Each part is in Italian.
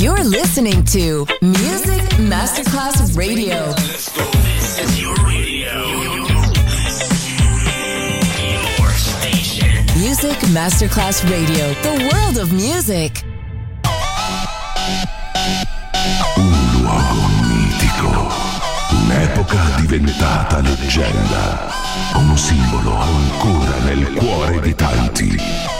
You're listening to Music Masterclass Radio. This is your radio. Your station. Music Masterclass Radio, the world of music. Un luogo mitico, un'epoca diventata leggenda, un simbolo ancora nel cuore di tanti.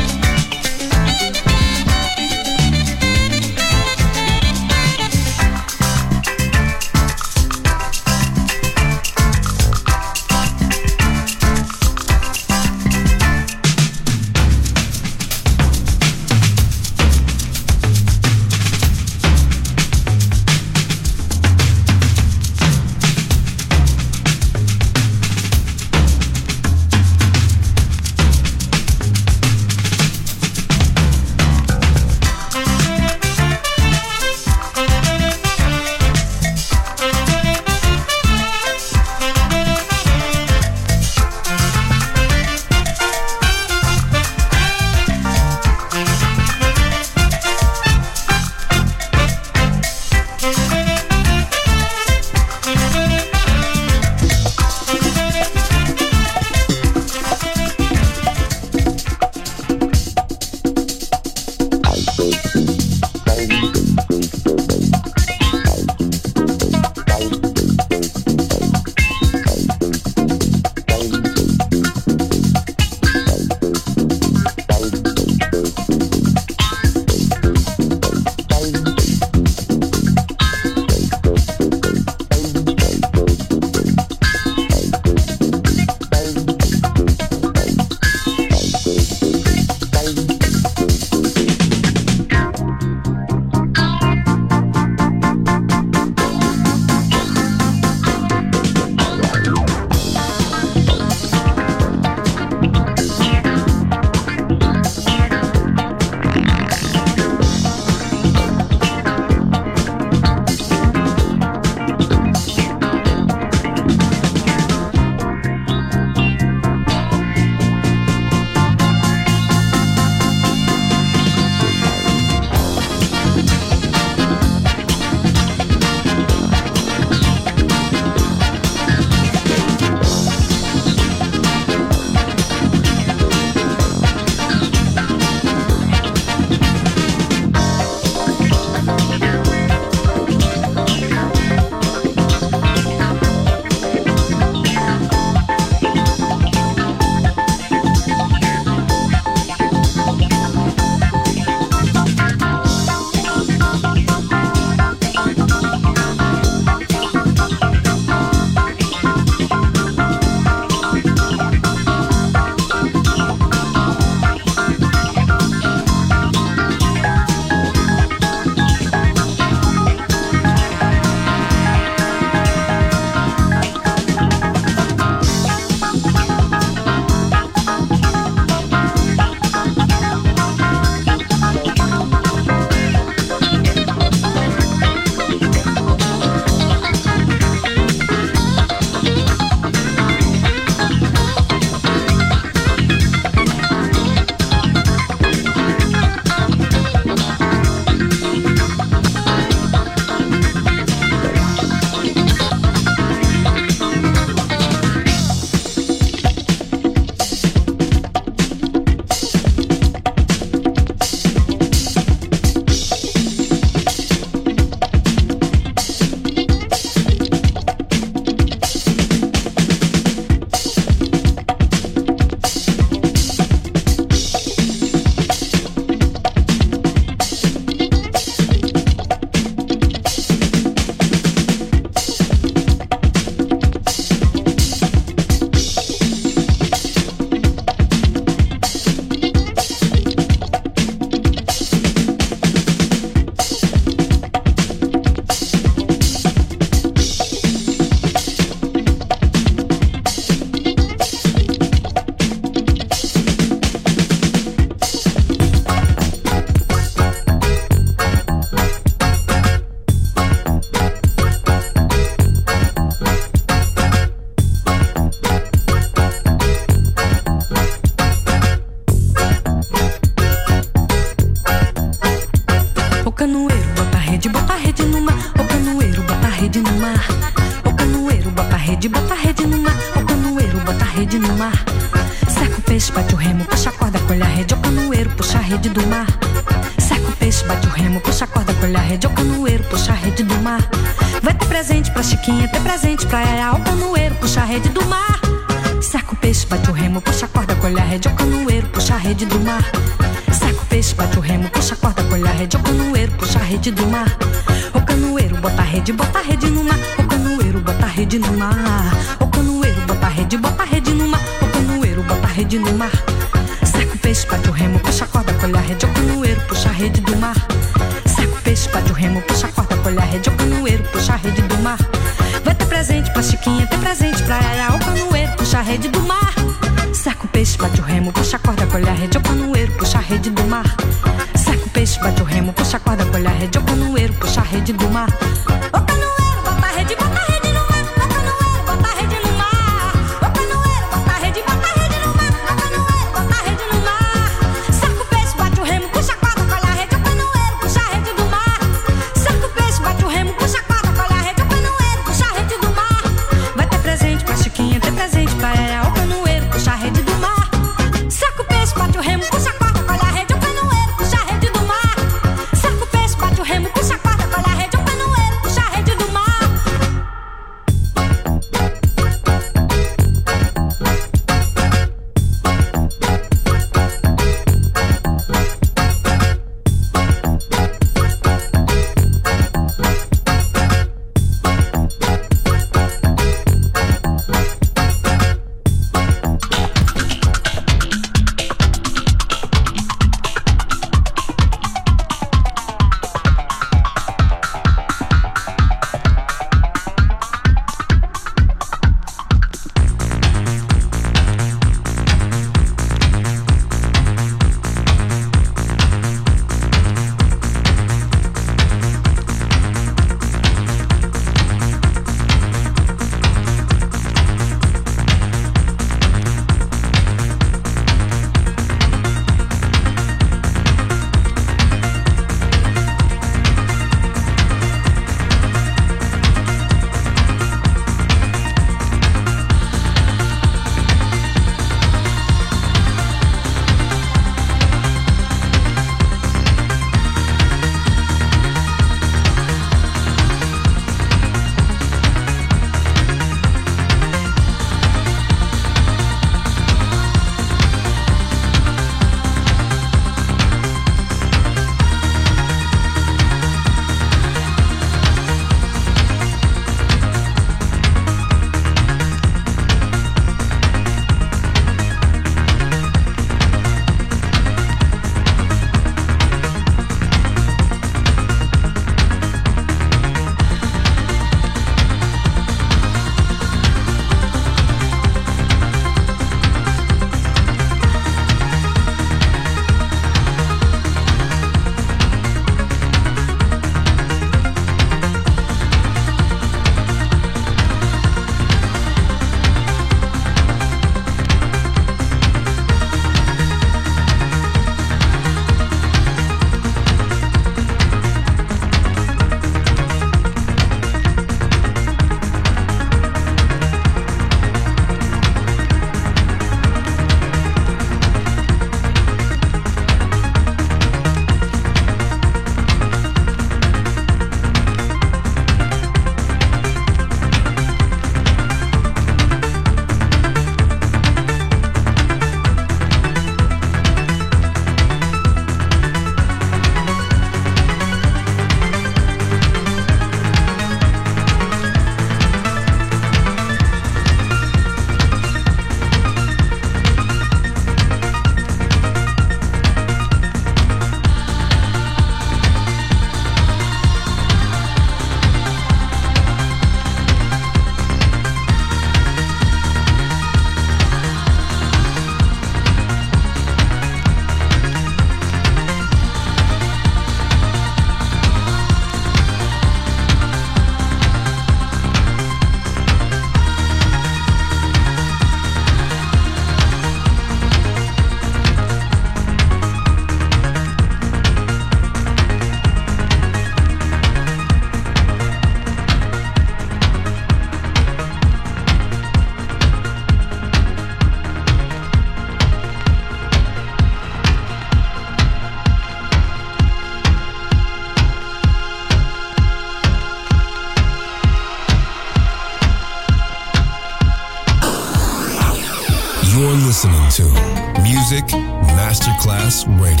Masterclass Radio,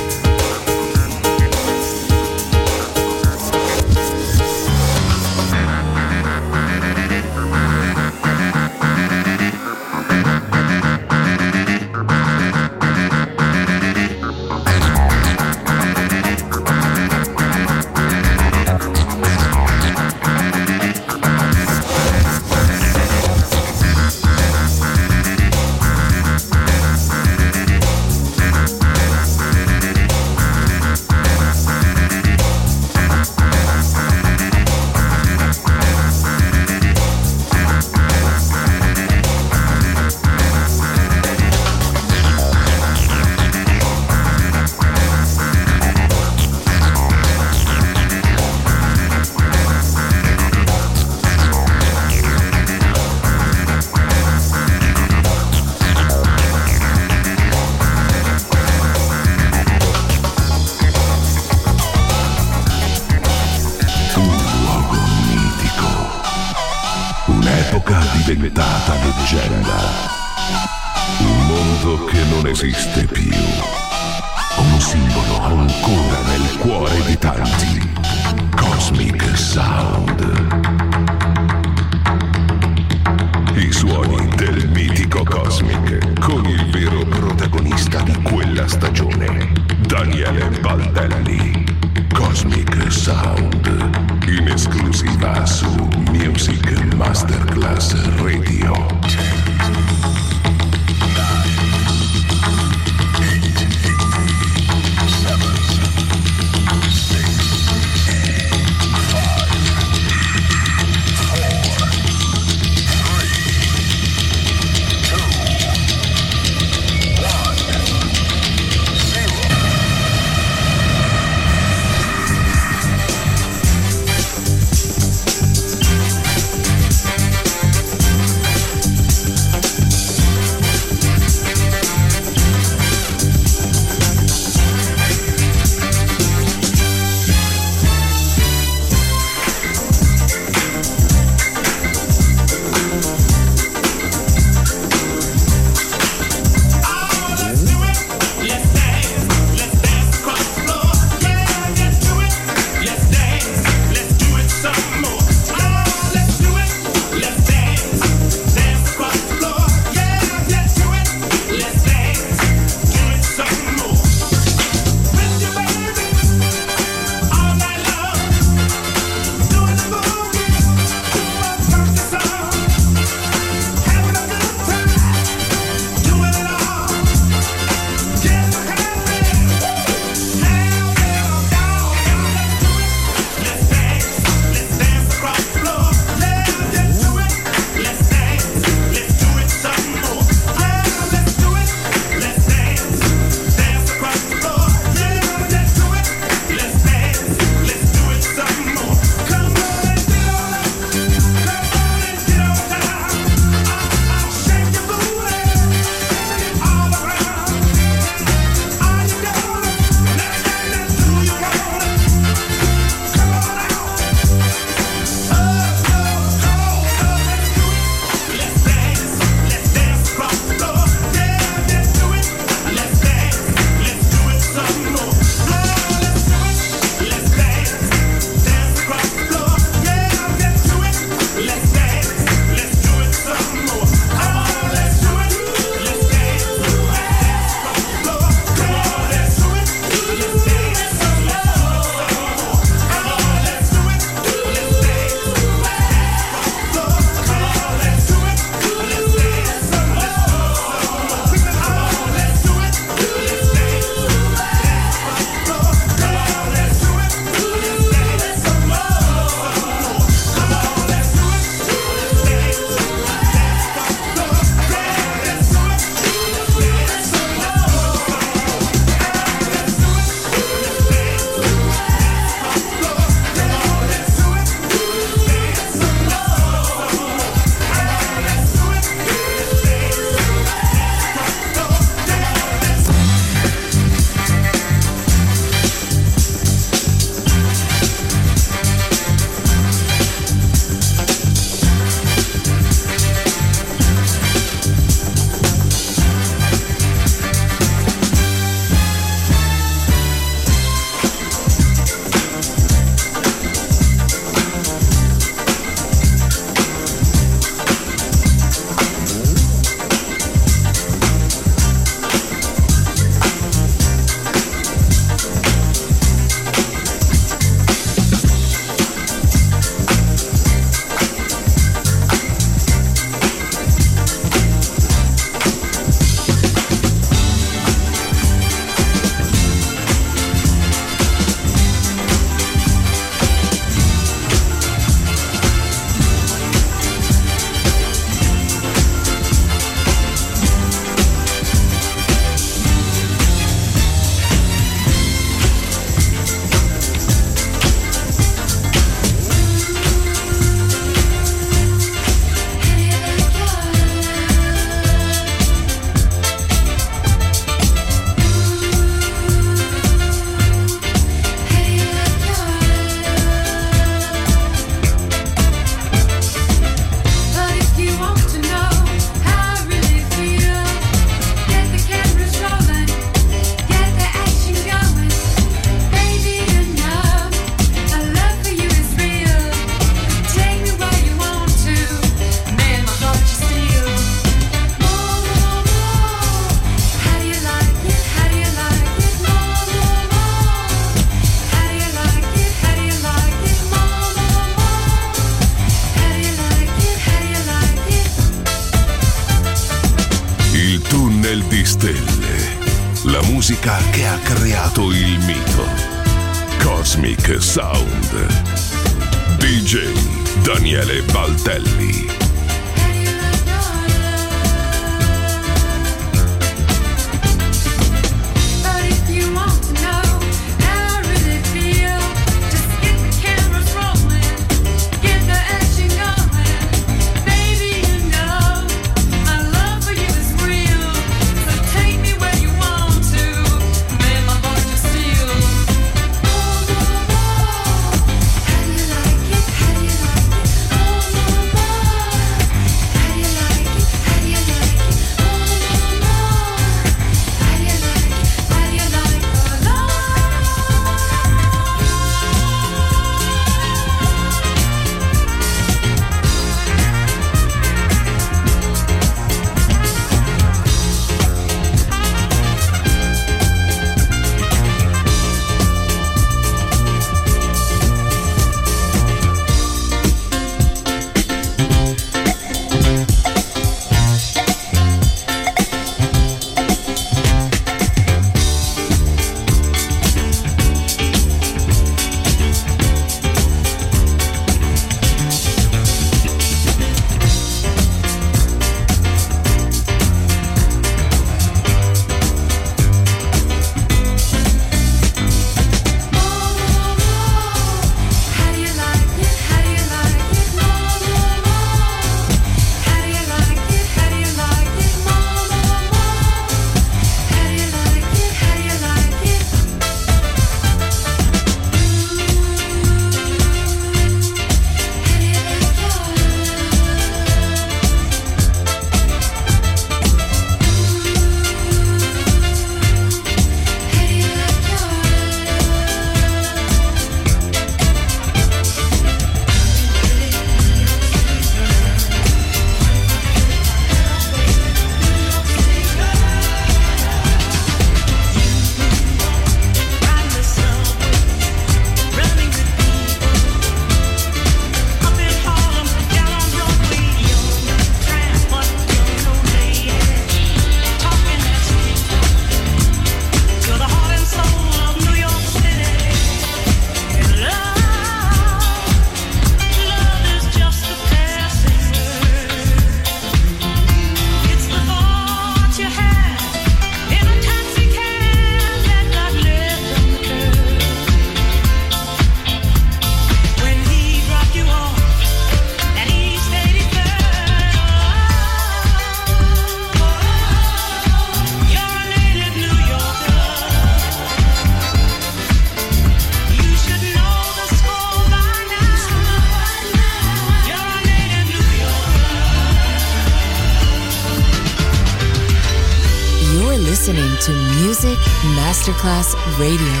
Radio.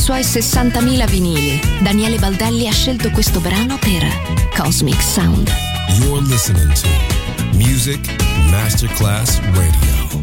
Suoi 60.000 vinili, Daniele Baldelli ha scelto questo brano per Cosmic Sound. You're listening to Music Masterclass Radio,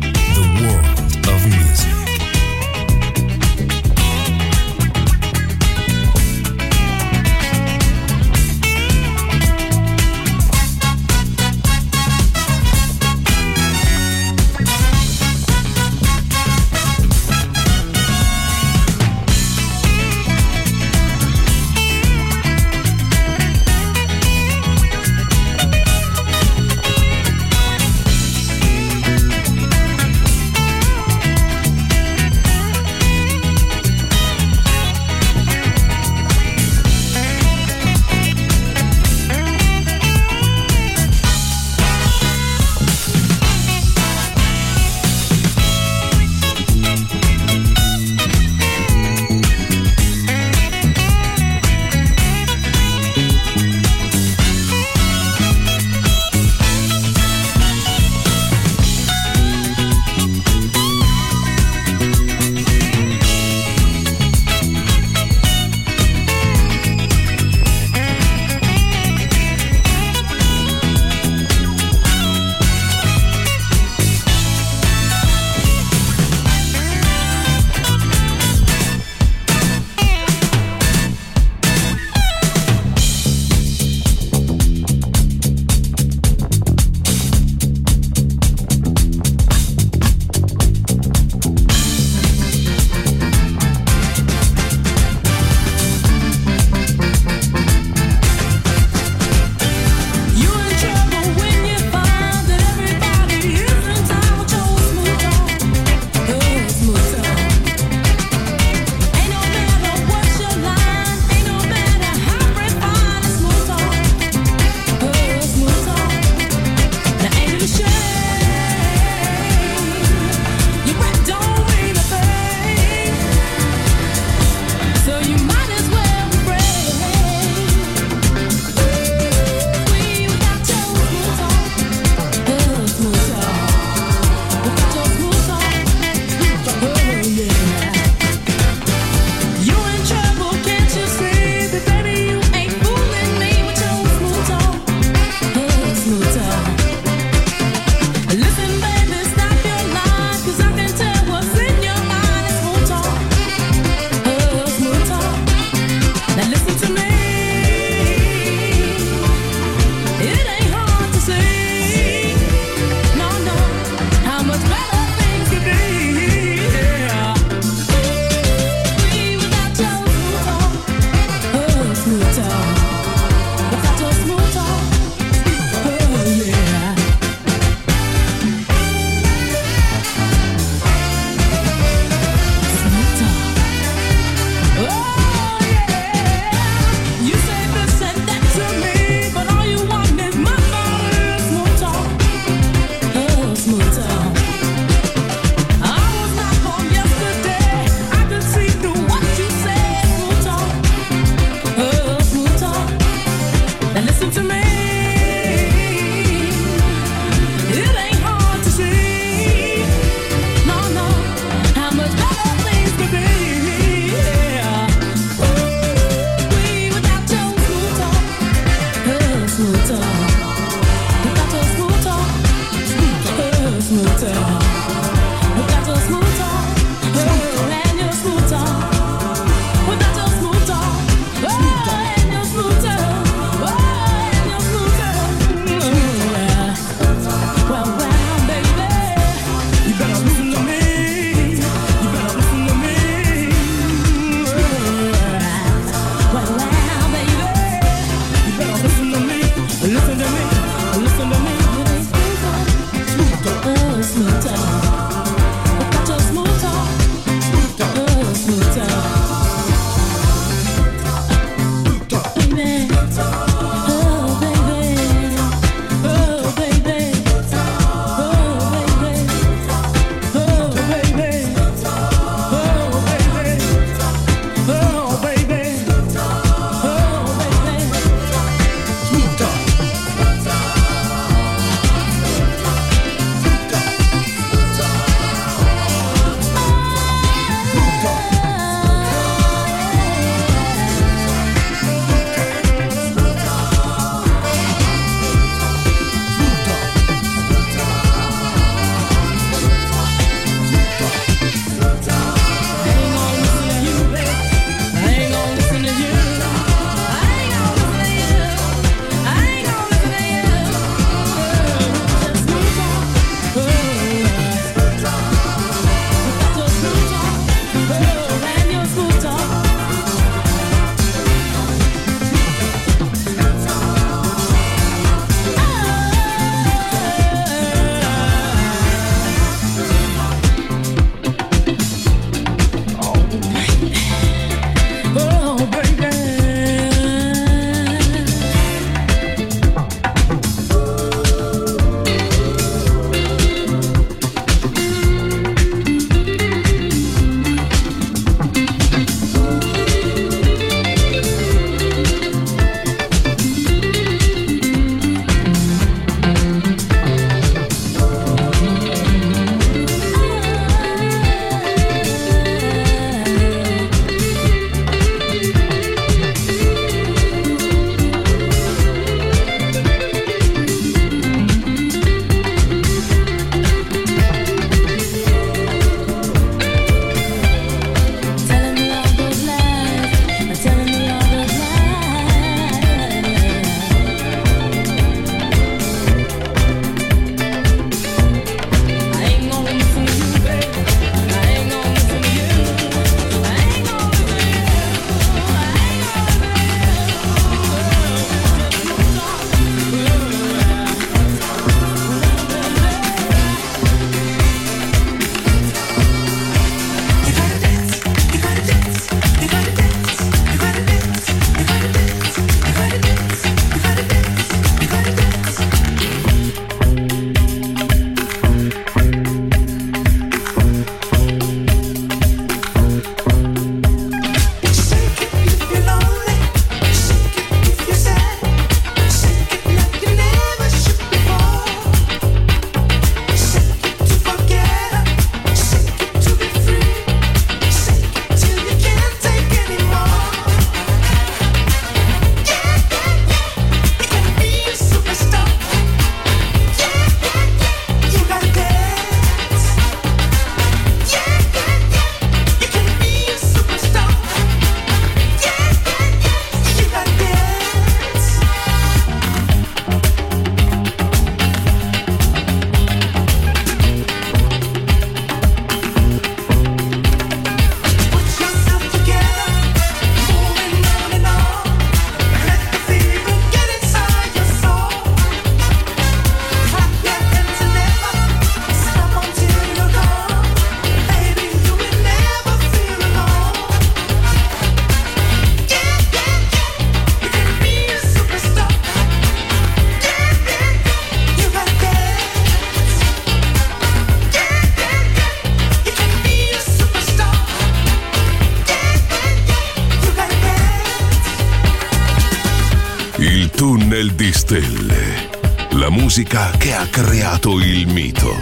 musica che ha creato il mito.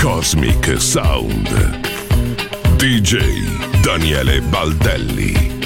Cosmic Sound. DJ Daniele Baldelli.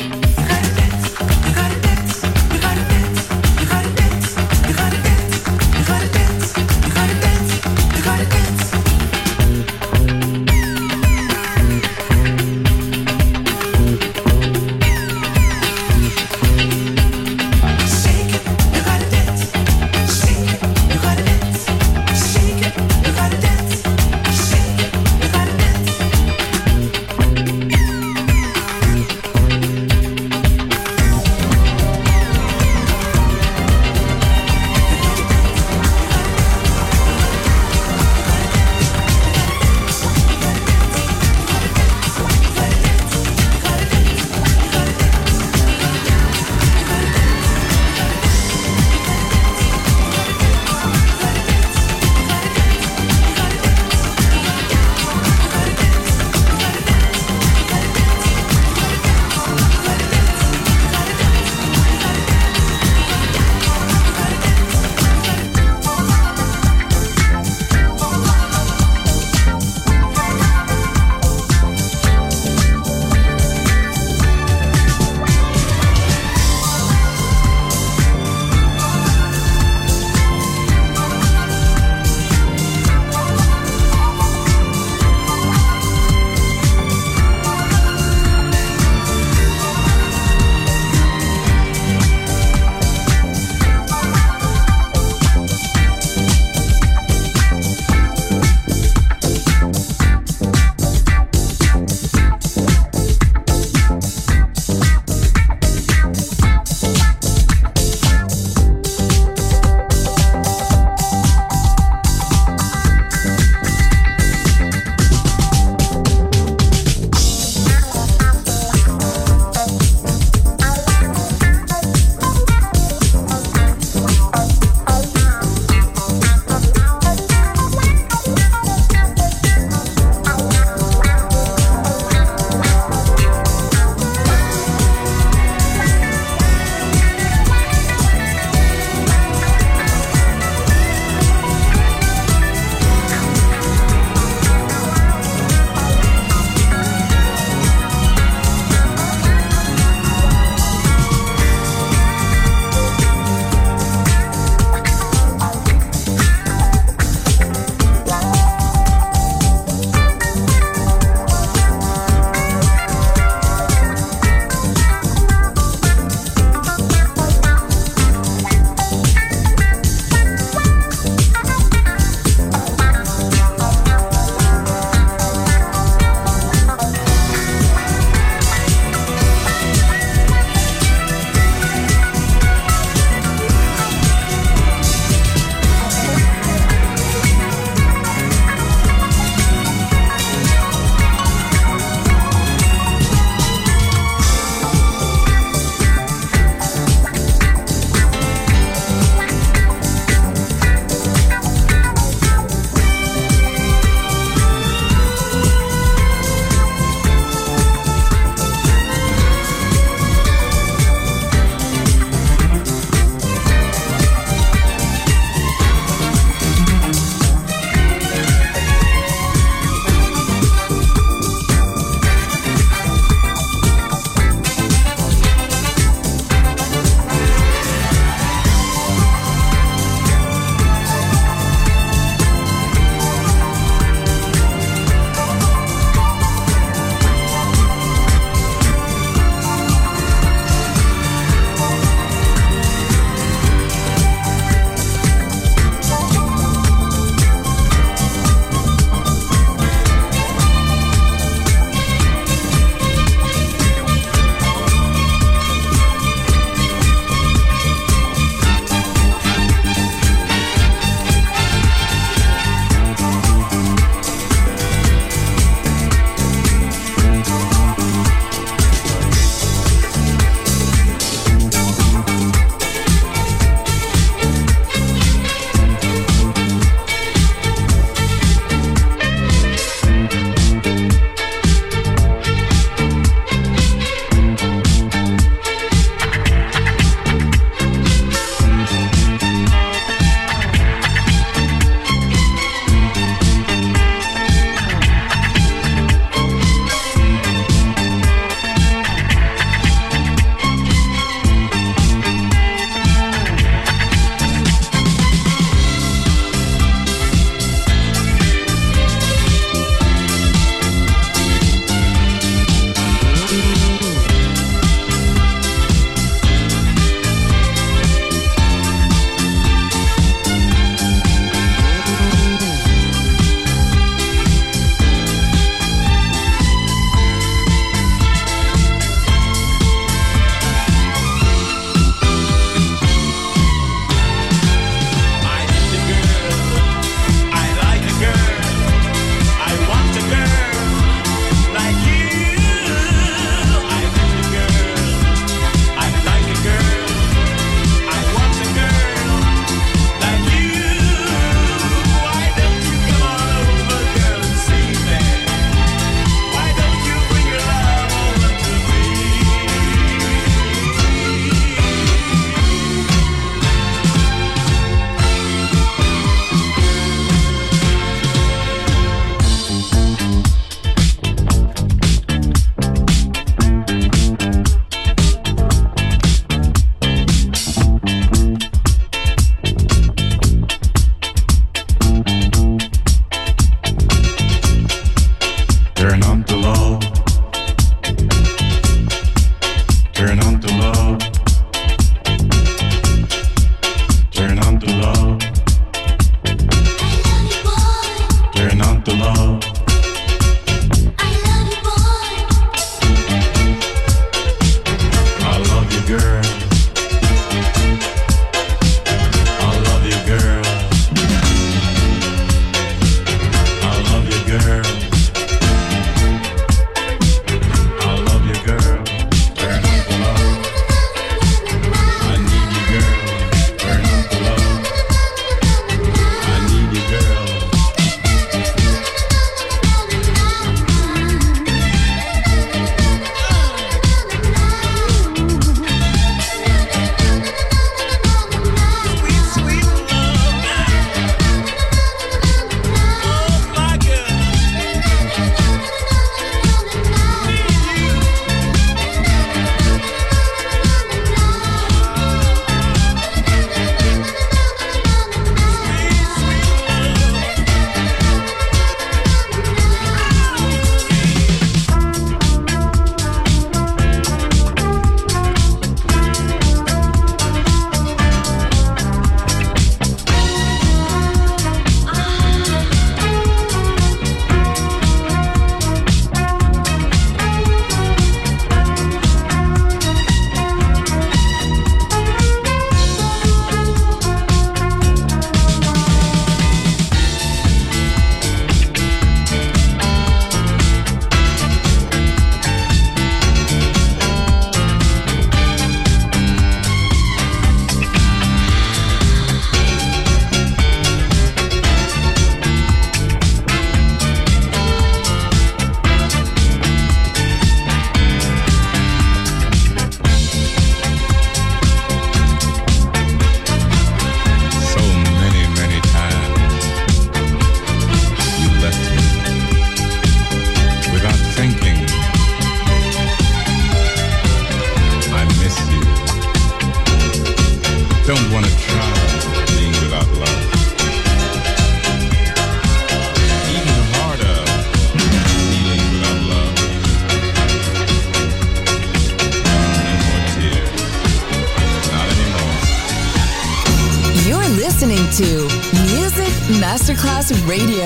Radio,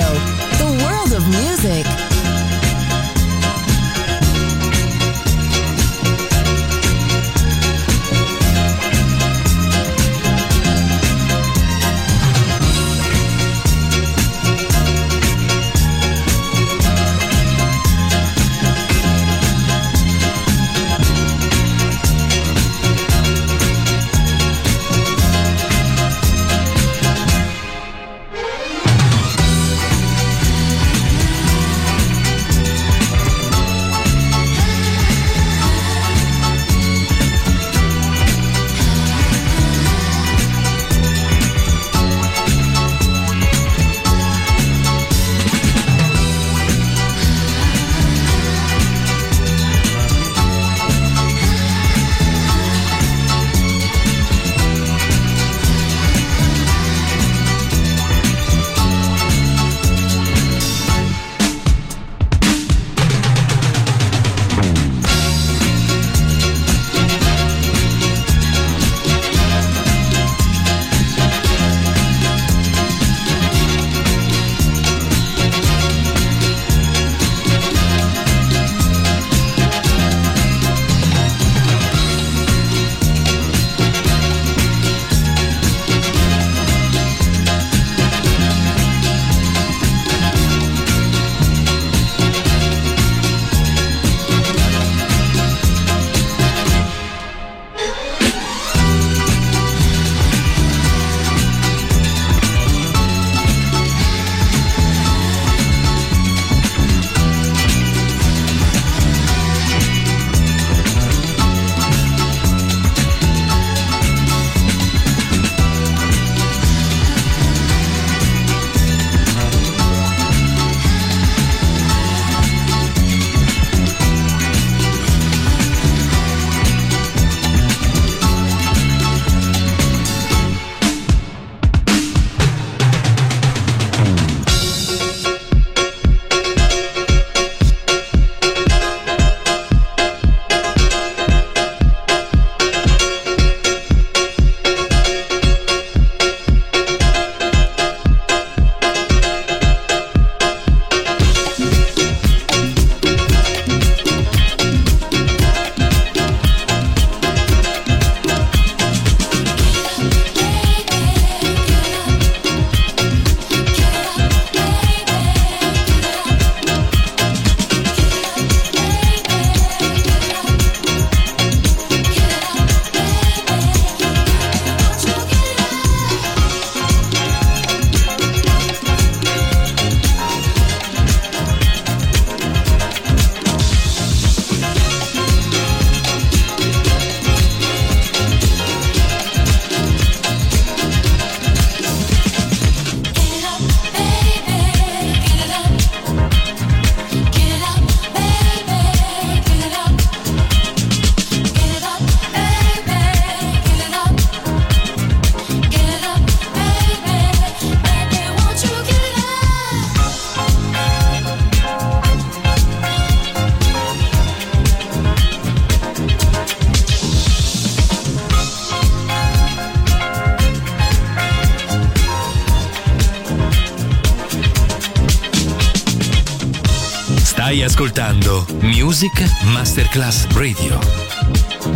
ascoltando Music Masterclass Radio.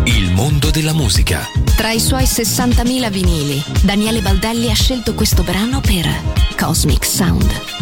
Il mondo della musica. Tra i suoi 60.000 vinili, Daniele Baldelli ha scelto questo brano per Cosmic Sound.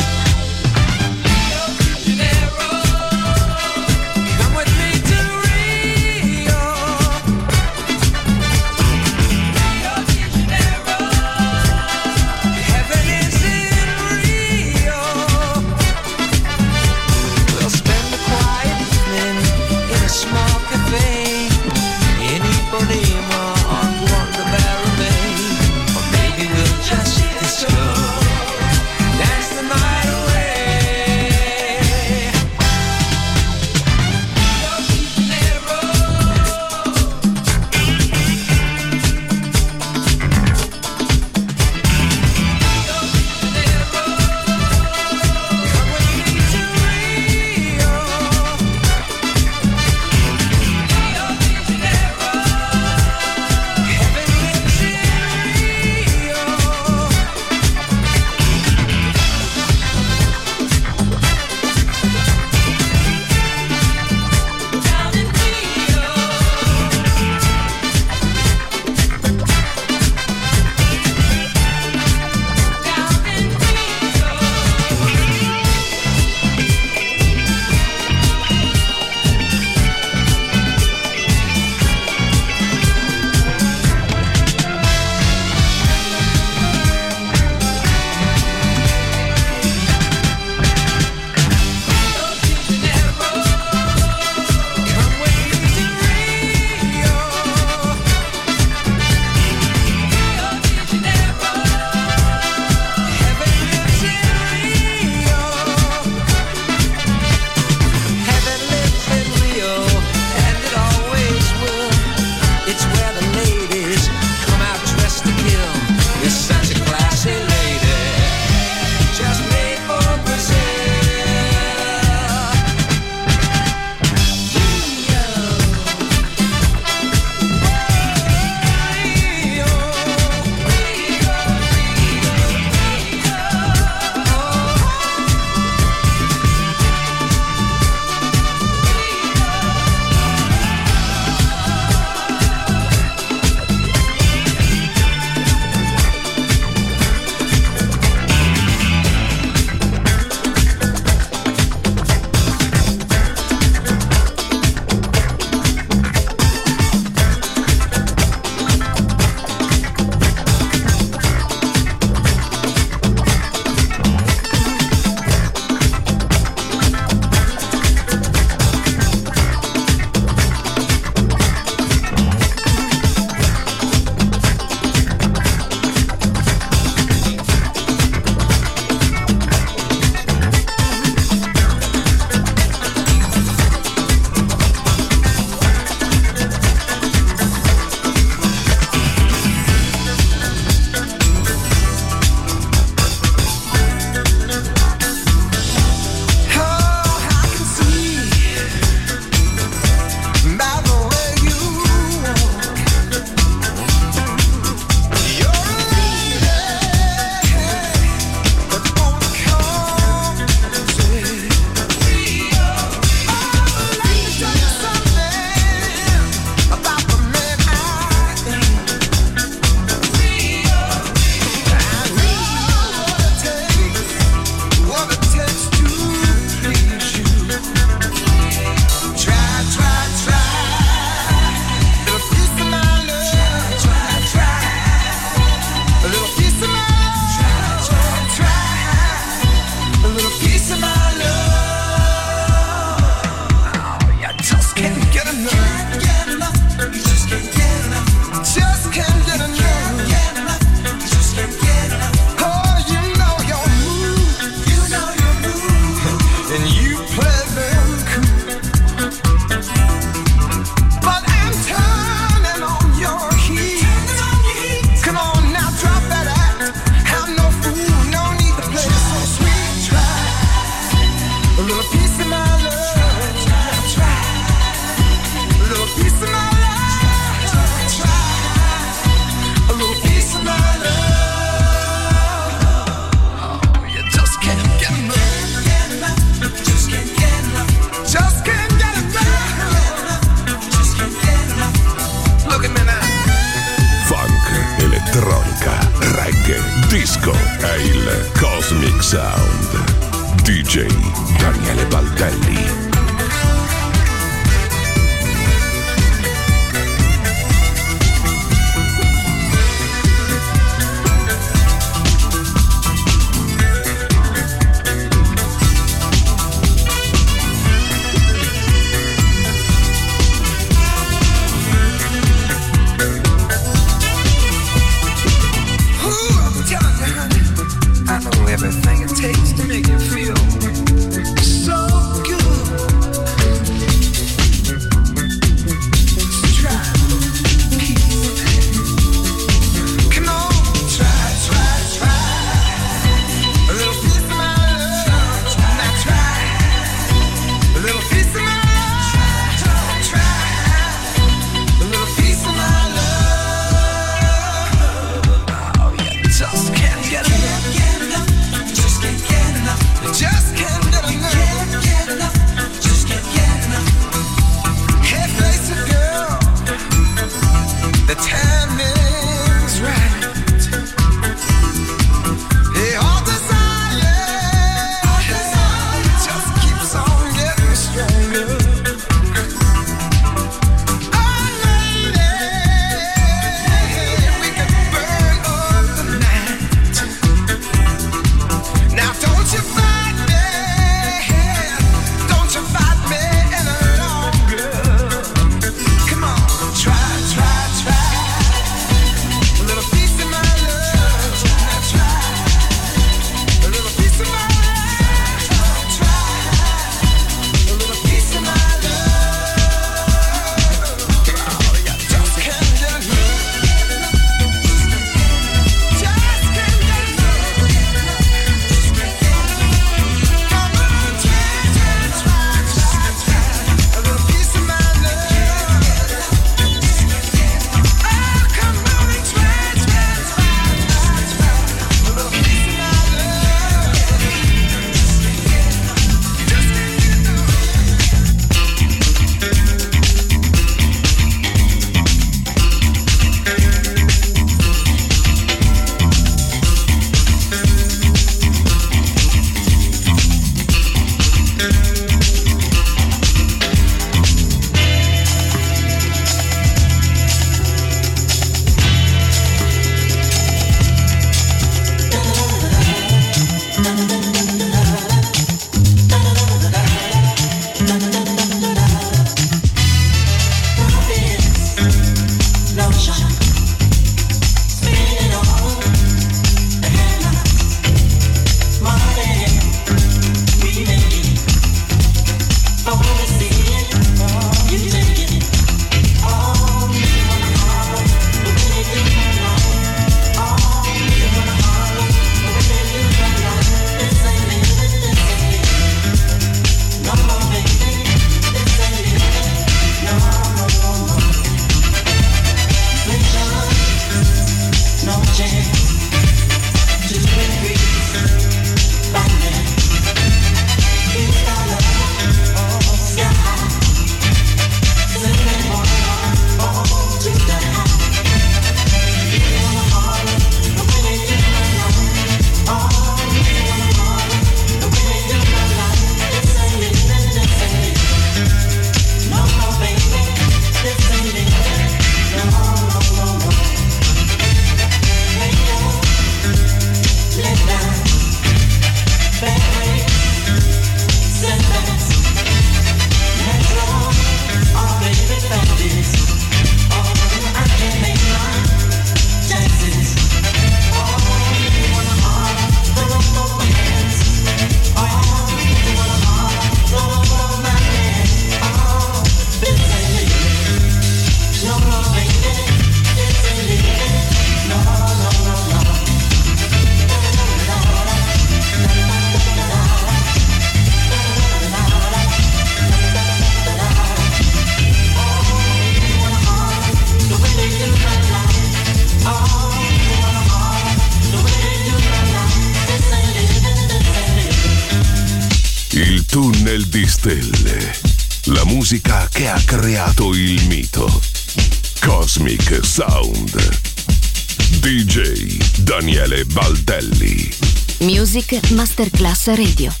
Masterclass Radio.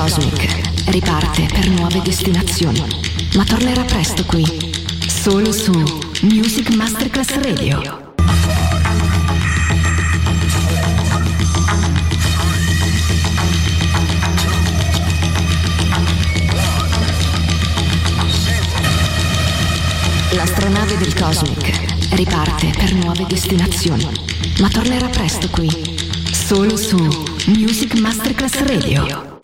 Cosmic riparte per nuove destinazioni, ma tornerà presto qui, solo su Music Masterclass Radio. L'astronave del Cosmic riparte per nuove destinazioni, ma tornerà presto qui, solo su Music Masterclass Radio.